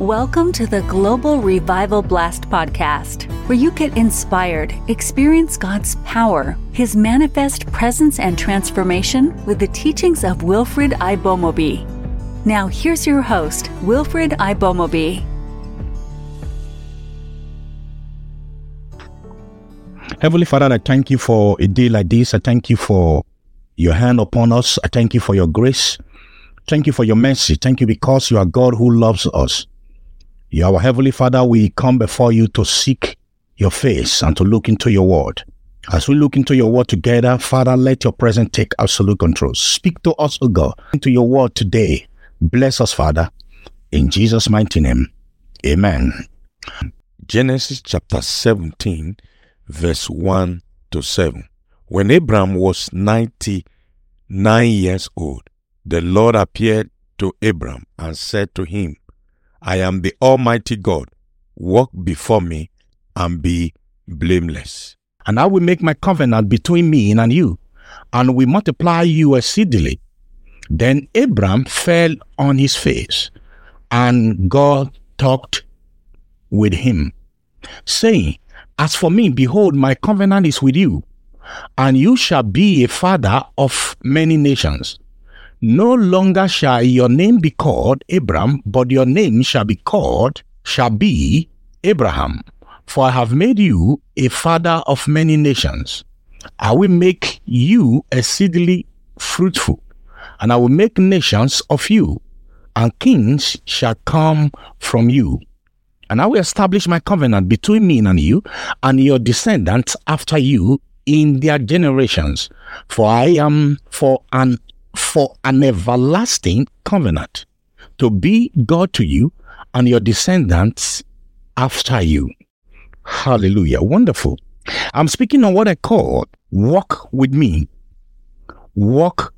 Welcome to the Global Revival Blast podcast, where you get inspired, experience God's power, His manifest presence and transformation with the teachings of Wilfred Aigbomobe. Now, here's your host, Wilfred Aigbomobe. Heavenly Father, I thank you for a day like this. I thank you for your hand upon us. I thank you for your grace. Thank you for your mercy. Thank you because you are God who loves us. You, our Heavenly Father, we come before you to seek your face and to look into your word. As we look into your word together, Father, let your presence take absolute control. Speak to us, O God, into your word today. Bless us, Father. In Jesus' mighty name, amen. Genesis chapter 17, verse 1 to 7. When Abraham was 99 years old, the Lord appeared to Abraham and said to him, I am the Almighty God. Walk before me and be blameless. And I will make my covenant between me and you, and will multiply you exceedingly. Then Abram fell on his face, and God talked with him, saying, As for me, behold, my covenant is with you, and you shall be a father of many nations. No longer shall your name be called Abram, but your name shall be called, shall be Abraham. For I have made you a father of many nations. I will make you exceedingly fruitful, and I will make nations of you, and kings shall come from you. And I will establish my covenant between me and you, and your descendants after you in their generations. For I am for an for an everlasting covenant to be God to you and your descendants after you. Hallelujah. Wonderful. I'm speaking on what I call walk with me. Walk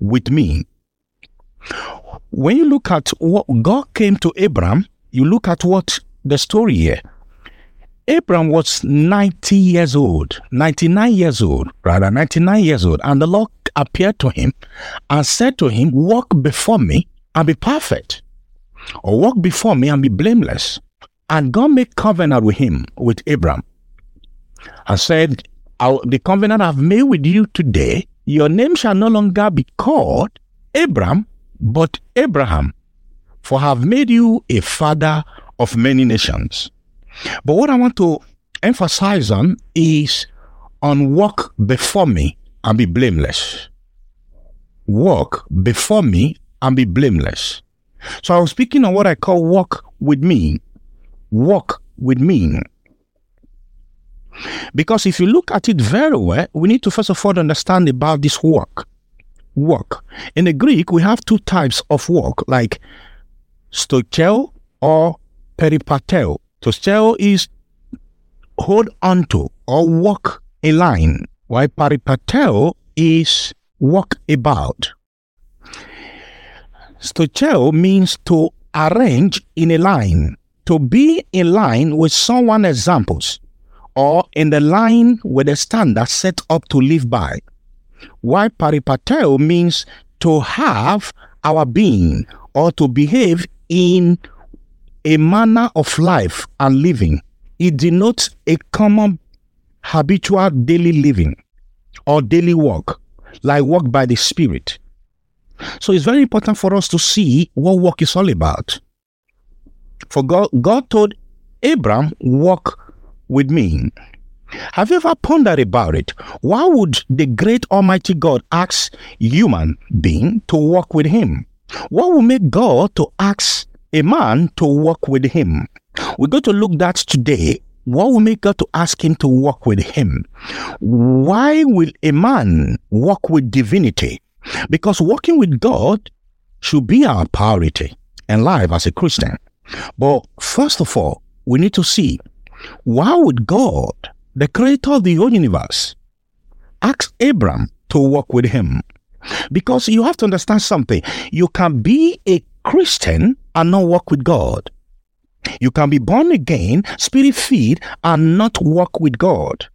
with me. When you look at what God came to Abraham, you look at what the story here. Abraham was 90 years old, 99 years old, rather, 99 years old, and the Lord appeared to him and said to him, Walk before me and be perfect, or walk before me and be blameless. And God made covenant with him, with Abraham, and said, The covenant I've made with you today, your name shall no longer be called Abraham, but Abraham, for I have made you a father of many nations. But what I want to emphasize on is on walk before me and be blameless. Walk before me and be blameless. So I was speaking on what I call walk with me. Walk with me. Because if you look at it very well, we need to first of all understand about this walk. Walk. In the Greek, we have two types of walk, like stoicheo or peripateo. Stoicheo is hold onto or walk a line, while peripateo is walk about. Stoicheo means to arrange in a line, to be in line with someone examples, or in the line with a standard set up to live by. Why peripateo means to have our being or to behave in a manner of life and living. It denotes a common habitual daily living or daily work, like work by the Spirit. So it's very important for us to see what work is all about. For God, God told Abraham, Walk with me. Have you ever pondered about it? Why would the great Almighty God ask human being to walk with Him? What would make God to ask a man to walk with Him? We're going to look that today. What will make God to ask him to walk with Him? Why will a man walk with divinity? Because walking with God should be our priority in life as a Christian. But first of all, we need to see why would God, the creator of the universe, ask Abram to walk with him? Because you have to understand something. You can be a Christian and not walk with God. You can be born again, spirit filled, and not walk with God.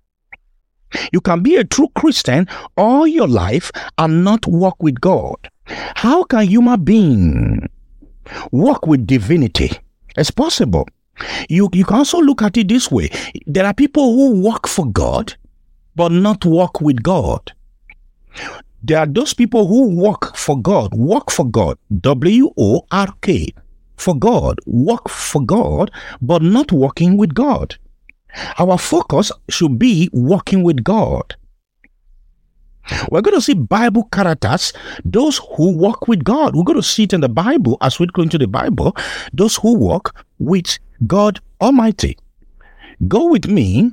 You can be a true Christian all your life and not walk with God. How can human being walk with divinity It's possible. You, you can also look at it this way. There are people who work for God, but not walk with God. There are those people who work for God, work for God, W O R K, for God, work for God, but not working with God. Our focus should be working with God. We're going to see Bible characters, those who walk with God. We're going to see it in the Bible as we go into the Bible, those who walk with God Almighty. Go with me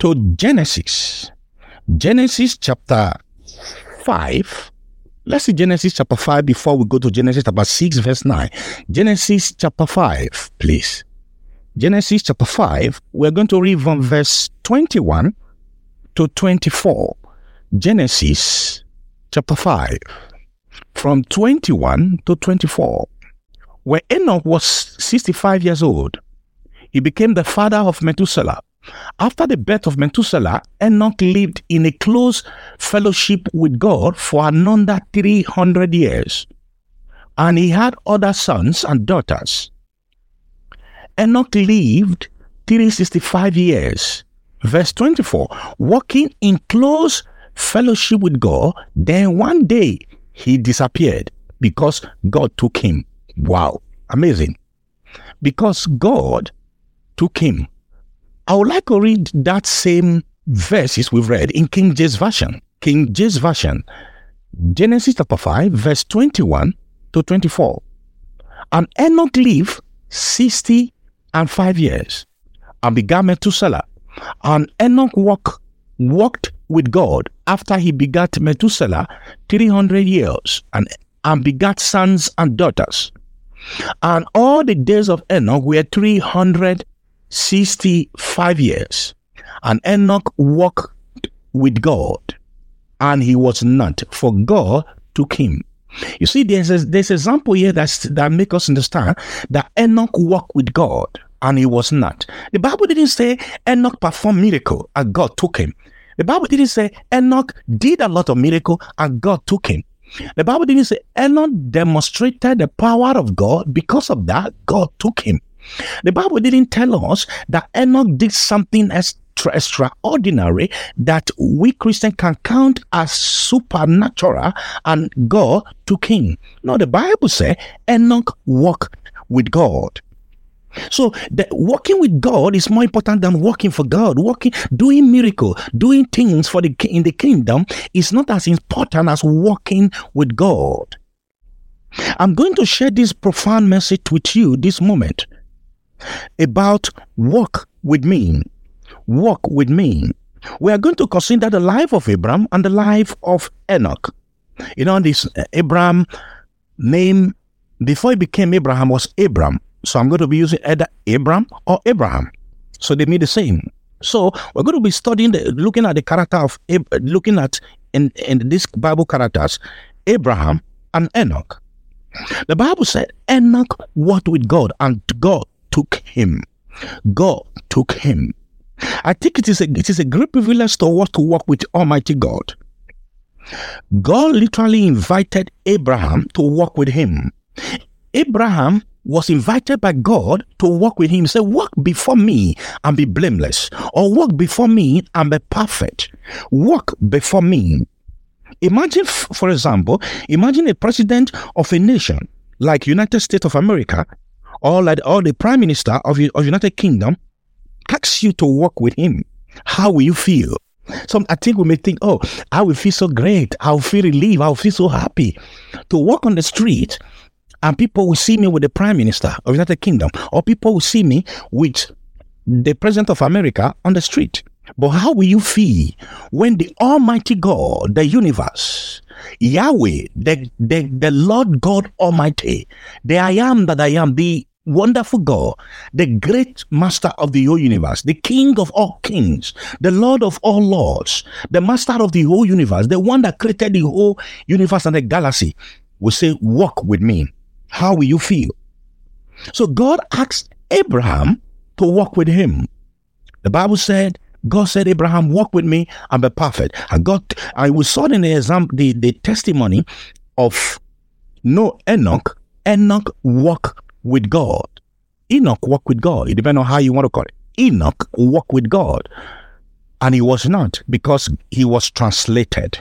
to Genesis. Genesis chapter 5. Let's see Genesis chapter 5 before we go to Genesis chapter 6, verse 9. Genesis chapter 5, please. Genesis chapter 5, we're going to read from verse 21 to 24. Genesis chapter 5, from 21 to 24. Where Enoch was 65 years old, he became the father of Methuselah. After the birth of Methuselah, Enoch lived in a close fellowship with God for another 300 years. And he had other sons and daughters. Enoch lived 365 years. Verse 24, walking in close fellowship with God, then one day he disappeared because God took him. Wow, amazing. Because God took him. I would like to read that same verses we've read in King James Version. King James Version, Genesis chapter 5, verse 21 to 24. And Enoch lived 60 and 5 years and began Methuselah. And Enoch walk, walked with God after he begat Methuselah 300 years and, and begat sons and daughters. And all the days of Enoch were 365 years. And Enoch walked with God, and he was not, for God took him. You see, there's a, there's example here that's, that make us understand that Enoch walked with God and he was not. The Bible didn't say Enoch performed miracle and God took him. The Bible didn't say Enoch did a lot of miracle and God took him. The Bible didn't say Enoch demonstrated the power of God. Because of that, God took him. The Bible didn't tell us that Enoch did something extra, extraordinary that we Christians can count as supernatural and God took him. No, the Bible says Enoch walked with God. So the, walking with God is more important than working for God. Working, doing miracle, doing things for the in the kingdom is not as important as walking with God. I'm going to share this profound message with you this moment about walk with me. Walk with me. We are going to consider the life of Abraham and the life of Enoch. You know, this uh, Abraham name before he became Abraham was Abram so I'm going to be using either Abraham or Abraham. So they mean the same. So we're going to be studying, the, looking at the character of, looking at in, in these Bible characters, Abraham and Enoch. The Bible said Enoch walked with God and God took him. God took him. I think it is a, it is a great privilege to work to walk with Almighty God. God literally invited Abraham to walk with him. Abraham was invited by God to walk with him. He said, Walk before me and be blameless, or walk before me and be perfect. Walk before me. Imagine, for example, imagine a president of a nation like United States of America or like or the prime minister of, of United Kingdom asks you to walk with him. How will you feel? Some I think we may think, oh, I will feel so great. I'll feel relieved. I'll feel so happy. To walk on the street and people will see me with the Prime Minister of United Kingdom, or people will see me with the President of America on the street. But how will you feel when the Almighty God, the universe, Yahweh, the, the, the Lord God Almighty, the I am that I am, the wonderful God, the great master of the whole universe, the king of all kings, the lord of all lords, the master of the whole universe, the one that created the whole universe and the galaxy, will say, Walk with me how will you feel? So God asked Abraham to walk with him. The Bible said, God said, Abraham, walk with me and be perfect. And God, I we saw in the example, the, the testimony of no Enoch. Enoch walked with God. Enoch walked with God. It depends on how you want to call it. Enoch walked with God. And he was not because he was translated.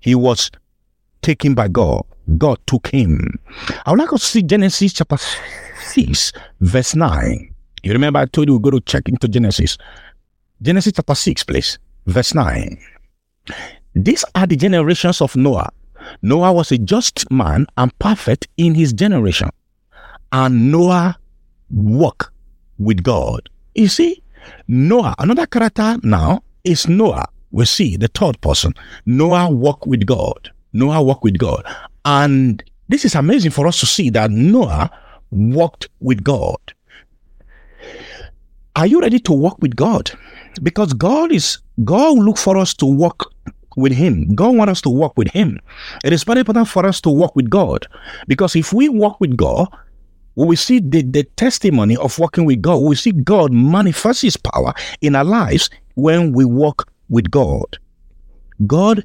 He was taken by God. God took him. I would like to see Genesis chapter 6, verse 9. You remember I told you we go to check into Genesis. Genesis chapter 6, please. Verse 9. These are the generations of Noah. Noah was a just man and perfect in his generation. And Noah walked with God. You see, Noah, another character now is Noah. We see the third person. Noah walked with God. Noah walked with God. And this is amazing for us to see that Noah walked with God. Are you ready to walk with God? Because God is God look for us to walk with Him. God wants us to walk with Him. It is very important for us to walk with God. Because if we walk with God, we will see the, the testimony of walking with God. We see God manifest His power in our lives when we walk with God. God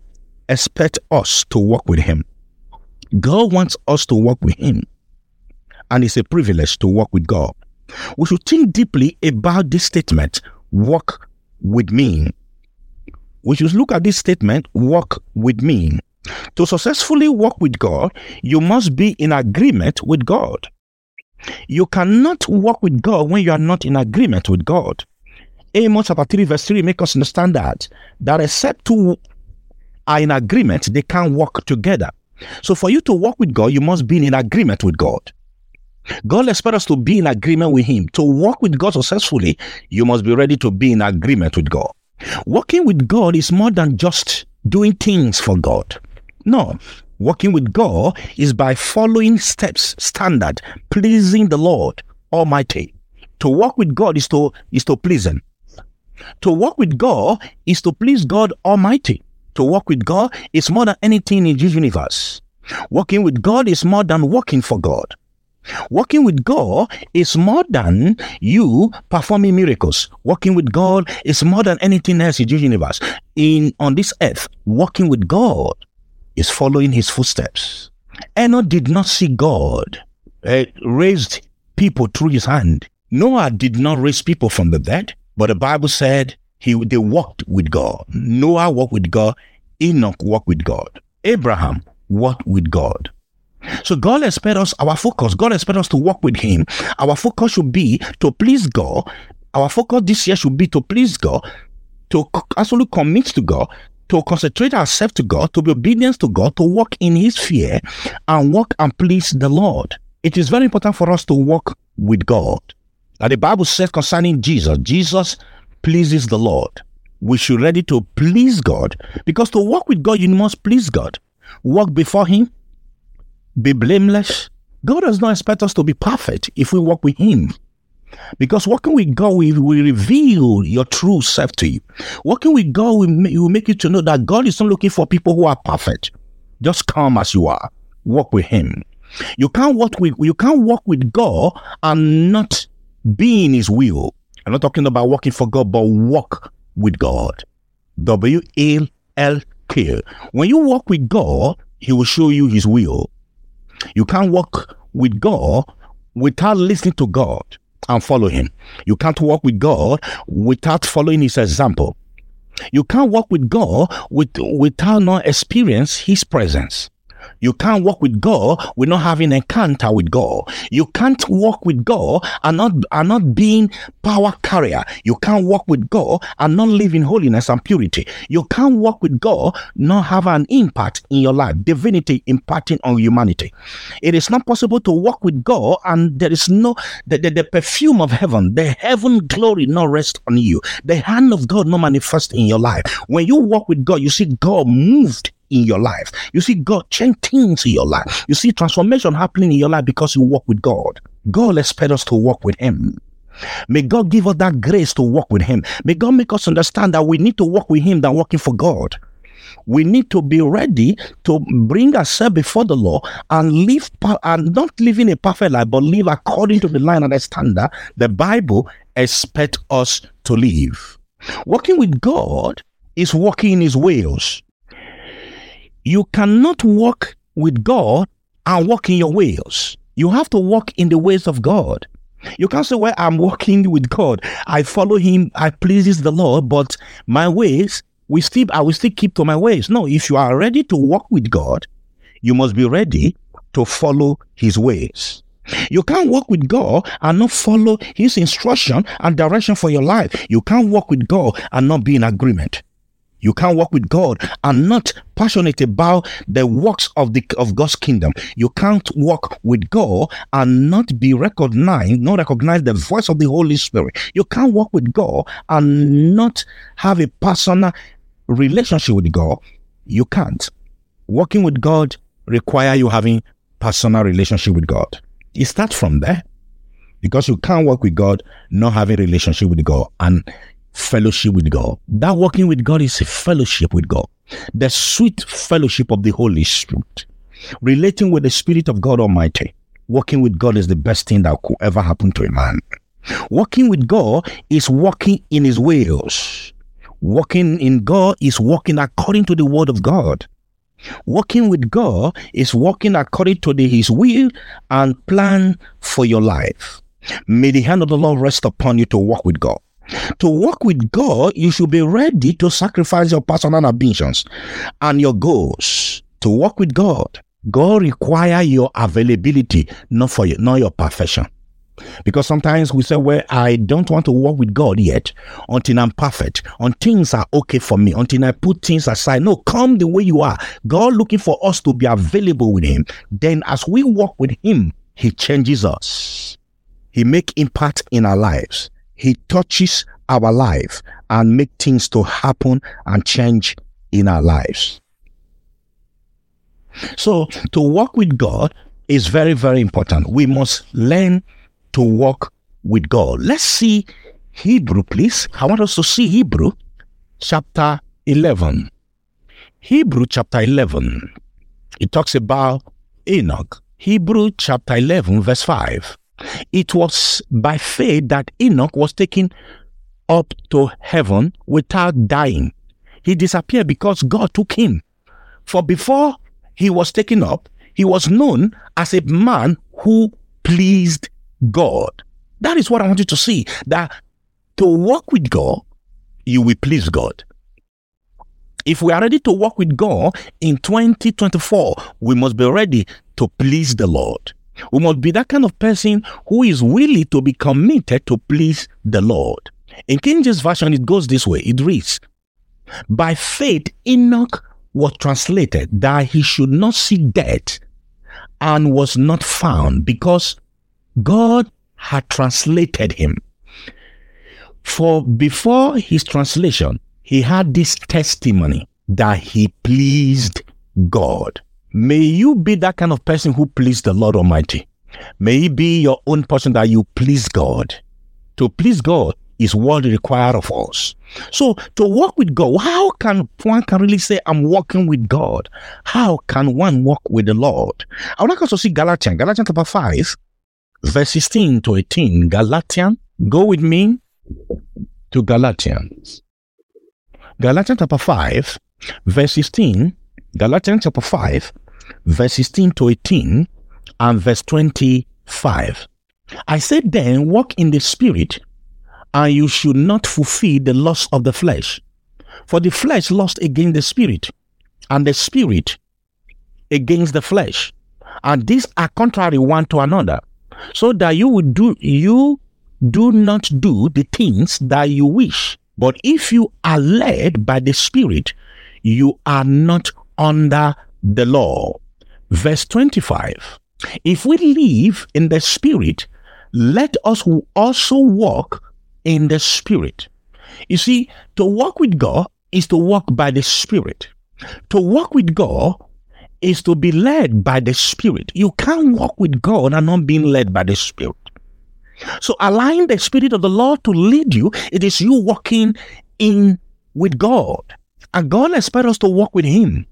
expects us to walk with Him. God wants us to walk with Him. And it's a privilege to walk with God. We should think deeply about this statement walk with me. We should look at this statement walk with me. To successfully walk with God, you must be in agreement with God. You cannot walk with God when you are not in agreement with God. Amos chapter 3, verse 3 make us understand that that except two are in agreement, they can't walk together. So for you to walk with God, you must be in agreement with God. God expects us to be in agreement with Him. To walk with God successfully, you must be ready to be in agreement with God. Walking with God is more than just doing things for God. No, walking with God is by following steps, standard, pleasing the Lord Almighty. To walk with God is to is to please Him. To walk with God is to please God Almighty. To walk with God is more than anything in this universe. Walking with God is more than working for God. Working with God is more than you performing miracles. Working with God is more than anything else in this universe. In on this earth, working with God is following his footsteps. Enoch did not see God uh, raised people through his hand. Noah did not raise people from the dead, but the Bible said he they walked with God. Noah walked with God. Enoch walked with God. Abraham walked with God. So God expects us, our focus, God expects us to walk with Him. Our focus should be to please God. Our focus this year should be to please God, to actually commit to God, to concentrate ourselves to God, to be obedient to God, to walk in His fear and walk and please the Lord. It is very important for us to walk with God. Now, the Bible says concerning Jesus, Jesus pleases the Lord. We should ready to please God because to walk with God, you must please God. Walk before Him, be blameless. God does not expect us to be perfect if we walk with Him. Because walking with God will, will reveal your true self to you. Walking with God will, will make you to know that God is not looking for people who are perfect. Just come as you are. Walk with Him. You can't walk with you can't walk with God and not be in His will. I'm not talking about walking for God, but walk with God. W A L K. When you walk with God, He will show you His will. You can't walk with God without listening to God and follow Him. You can't walk with God without following His example. You can't walk with God with, without not experience His presence. You can't walk with God with not having encounter with God. You can't walk with God and not and not being power carrier. You can't walk with God and not live in holiness and purity. You can't walk with God not have an impact in your life, divinity impacting on humanity. It is not possible to walk with God and there is no the, the, the perfume of heaven, the heaven glory not rest on you. The hand of God not manifest in your life. When you walk with God, you see God moved in your life. You see God change things in your life. You see transformation happening in your life because you walk with God. God expects us to walk with Him. May God give us that grace to walk with Him. May God make us understand that we need to walk with Him than walking for God. We need to be ready to bring ourselves before the law and live and not living a perfect life, but live according to the line and the standard the Bible expects us to live. Walking with God is walking in His ways. You cannot walk with God and walk in your ways. You have to walk in the ways of God. You can't say, Well, I'm walking with God. I follow him, I pleases the Lord, but my ways, we still I will still keep to my ways. No, if you are ready to walk with God, you must be ready to follow his ways. You can't walk with God and not follow his instruction and direction for your life. You can't walk with God and not be in agreement. You can't walk with God and not passionate about the works of the of God's kingdom. You can't walk with God and not be recognized, not recognize the voice of the Holy Spirit. You can't walk with God and not have a personal relationship with God. You can't. Walking with God require you having personal relationship with God. It starts from there because you can't work with God not having relationship with God and fellowship with God. That walking with God is a fellowship with God. The sweet fellowship of the Holy Spirit. Relating with the Spirit of God Almighty. Walking with God is the best thing that could ever happen to a man. Walking with God is walking in His ways. Walking in God is walking according to the Word of God. Walking with God is walking according to the, His will and plan for your life. May the hand of the Lord rest upon you to walk with God. To work with God, you should be ready to sacrifice your personal ambitions and your goals. To work with God, God require your availability, not for you, not your perfection. Because sometimes we say, well, I don't want to work with God yet until I'm perfect, until things are okay for me, until I put things aside. No, come the way you are. God looking for us to be available with Him. Then as we walk with Him, He changes us. He make impact in our lives. He touches our life and make things to happen and change in our lives. So to walk with God is very, very important. We must learn to walk with God. Let's see Hebrew, please. I want us to see Hebrew chapter 11. Hebrew chapter 11. It talks about Enoch. Hebrew chapter 11, verse 5. It was by faith that Enoch was taken up to heaven without dying. He disappeared because God took him. For before he was taken up, he was known as a man who pleased God. That is what I want you to see. That to walk with God, you will please God. If we are ready to walk with God in 2024, we must be ready to please the Lord. We must be that kind of person who is willing to be committed to please the Lord. In King James Version, it goes this way it reads, By faith, Enoch was translated that he should not see death and was not found because God had translated him. For before his translation, he had this testimony that he pleased God. May you be that kind of person who please the Lord Almighty. May it be your own person that you please God. To please God is what required of us. So to walk with God, how can one can really say I'm walking with God? How can one walk with the Lord? I would like us to see Galatians, Galatians chapter 5, verse 16 to 18. Galatians, go with me to Galatians. Galatians chapter 5, verse 16 Galatians chapter 5, verse 16 to 18, and verse 25. I said then, walk in the spirit, and you should not fulfill the lust of the flesh. For the flesh lusts against the spirit, and the spirit against the flesh. And these are contrary one to another, so that you would do you do not do the things that you wish. But if you are led by the Spirit, you are not under the law. Verse 25 If we live in the Spirit, let us also walk in the Spirit. You see, to walk with God is to walk by the Spirit. To walk with God is to be led by the Spirit. You can't walk with God and not being led by the Spirit. So allowing the Spirit of the Lord to lead you, it is you walking in with God. And God expects us to walk with Him.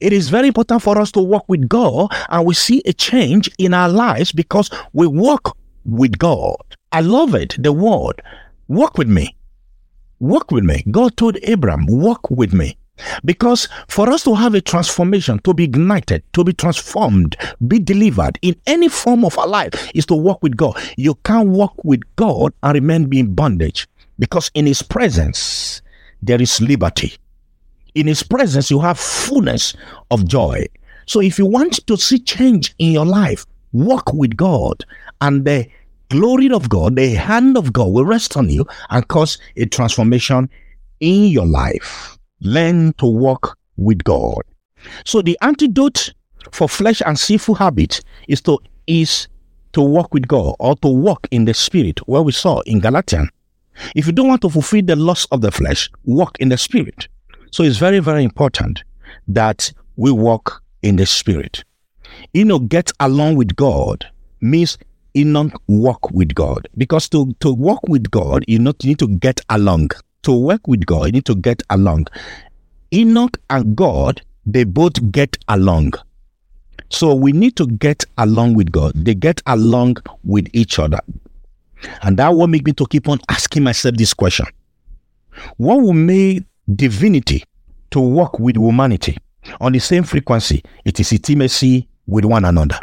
It is very important for us to walk with God and we see a change in our lives because we walk with God. I love it. The word, walk with me. Walk with me. God told Abraham, walk with me. Because for us to have a transformation, to be ignited, to be transformed, be delivered in any form of our life is to walk with God. You can't walk with God and remain in bondage because in His presence there is liberty. In His presence you have fullness of joy. So if you want to see change in your life, walk with God and the glory of God, the hand of God will rest on you and cause a transformation in your life. Learn to walk with God. So the antidote for flesh and sinful habits is to is to walk with God or to walk in the spirit, where we saw in Galatians. If you don't want to fulfill the lust of the flesh, walk in the spirit. So it's very, very important that we walk in the spirit. You know, get along with God means Enoch walk with God. Because to, to walk with God, you, not, you need to get along. To work with God, you need to get along. Enoch and God, they both get along. So we need to get along with God. They get along with each other. And that will make me to keep on asking myself this question. What will make divinity to work with humanity on the same frequency? It is intimacy with one another.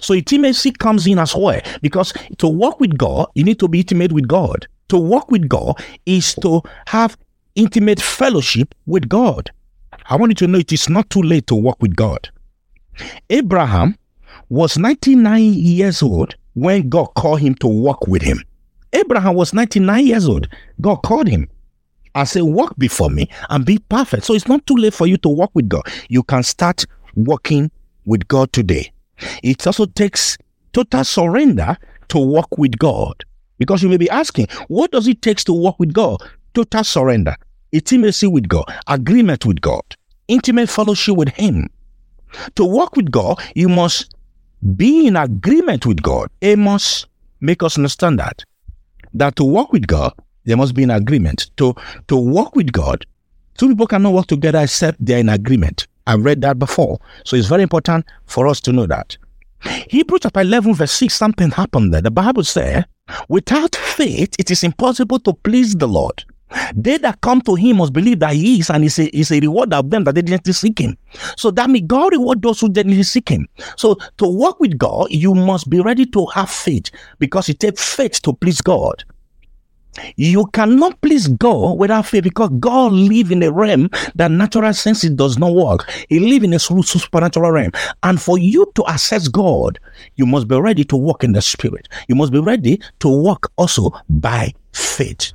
So intimacy comes in as well because to walk with God, you need to be intimate with God. To walk with God is to have intimate fellowship with God. I want you to know it is not too late to walk with God. Abraham was 99 years old when God called him to walk with him. Abraham was 99 years old. God called him and say, Walk before me and be perfect. So it's not too late for you to walk with God. You can start walking with God today. It also takes total surrender to walk with God. Because you may be asking, what does it take to walk with God? Total surrender, intimacy with God, agreement with God, intimate fellowship with Him. To walk with God, you must be in agreement with God. Amos make us understand that. That to walk with God, there must be an agreement. To to walk with God, two people cannot work together except they're in agreement. I've read that before. So it's very important for us to know that. Hebrews chapter 11, verse 6, something happened there. The Bible says, without faith, it is impossible to please the Lord. They that come to him must believe that he is and is a, is a reward of them that they didn't seek him. So that means God reward those who didn't seek him. So to work with God, you must be ready to have faith because it takes faith to please God. You cannot please God without faith because God lives in a realm that natural senses does not work. He lives in a supernatural realm. And for you to access God, you must be ready to walk in the spirit. You must be ready to walk also by faith.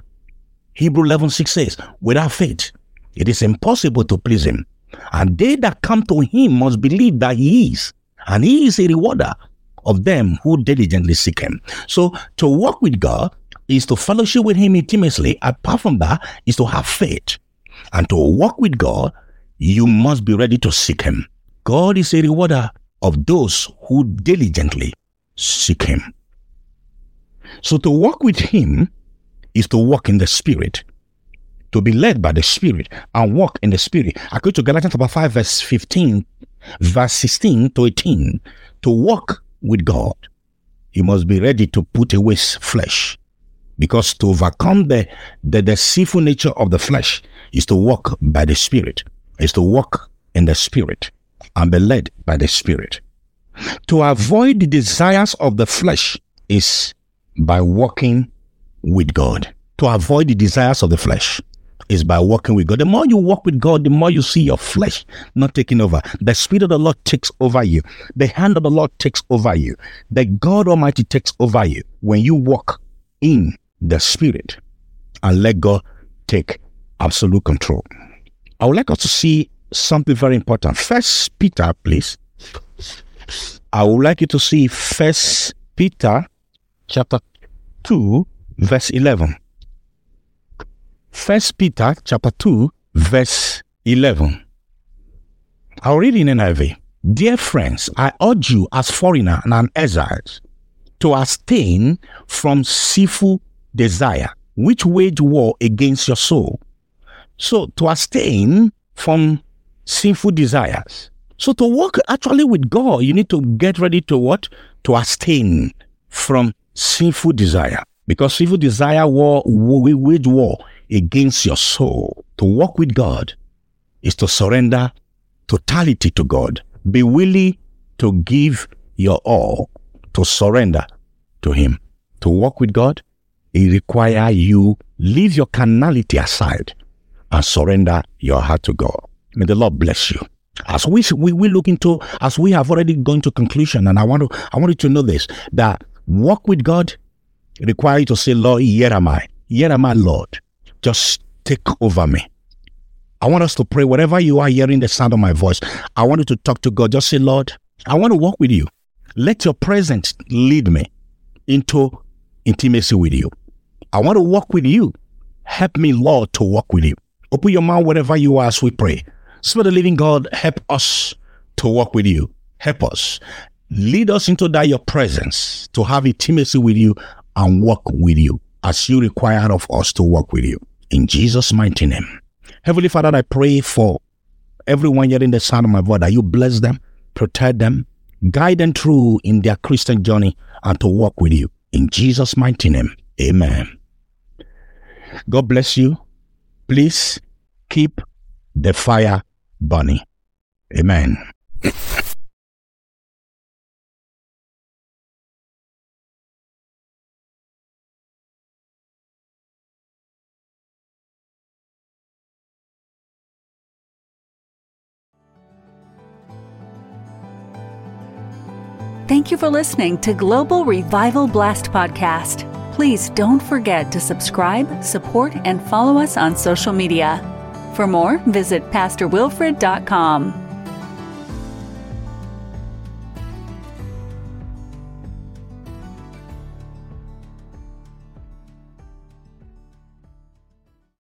Hebrew 11 6 says, without faith, it is impossible to please him. And they that come to him must believe that he is, and he is a rewarder of them who diligently seek him. So to walk with God, is to fellowship with Him intimately. Apart from that, is to have faith. And to walk with God, you must be ready to seek Him. God is a rewarder of those who diligently seek Him. So to walk with Him is to walk in the Spirit, to be led by the Spirit and walk in the Spirit. According to Galatians chapter 5, verse 15, verse 16 to 18. To walk with God, you must be ready to put away flesh because to overcome the, the, sinful nature of the flesh is to walk by the Spirit, is to walk in the Spirit and be led by the Spirit. To avoid the desires of the flesh is by walking with God. To avoid the desires of the flesh is by walking with God. The more you walk with God, the more you see your flesh not taking over. The Spirit of the Lord takes over you. The hand of the Lord takes over you. The God Almighty takes over you when you walk in the Spirit and let God take absolute control. I would like us to see something very important. First Peter, please. I would like you to see First Peter chapter 2, verse 11. First Peter chapter 2, verse 11. I'll read in NIV. Dear friends, I urge you as foreigner and exiles to abstain from sinful desire, which wage war against your soul. So to abstain from sinful desires. So to walk actually with God, you need to get ready to what? To abstain from sinful desire. Because sinful desire war, we wage war against your soul. To walk with God, is to surrender totality to God. Be willing to give your all, to surrender to Him. To walk with God, it requires you leave your carnality aside and surrender your heart to God. May the Lord bless you. As we we, we look into, as we have already gone to conclusion, and I want to I want you to know this that walk with God require you to say, Lord, here am I. Here am I, Lord. Just take over me. I want us to pray wherever you are hearing the sound of my voice. I want you to talk to God. Just say, Lord, I want to walk with you. Let your presence lead me into intimacy with you. I want to walk with you. Help me, Lord, to walk with you. Open your mouth wherever you are as we pray. Spirit of the living God, help us to walk with you. Help us. Lead us into that your presence to have intimacy with you and walk with you as you require of us to walk with you. In Jesus' mighty name. Heavenly Father, I pray for everyone hearing the sound of my voice that you bless them, protect them, guide them through in their Christian journey and to walk with you. In Jesus' mighty name. Amen. God bless you. Please keep the fire burning. Amen. Thank you for listening to Global Revival Blast Podcast. Please don't forget to subscribe, support, and follow us on social media. For more, visit PastorWilfred.com.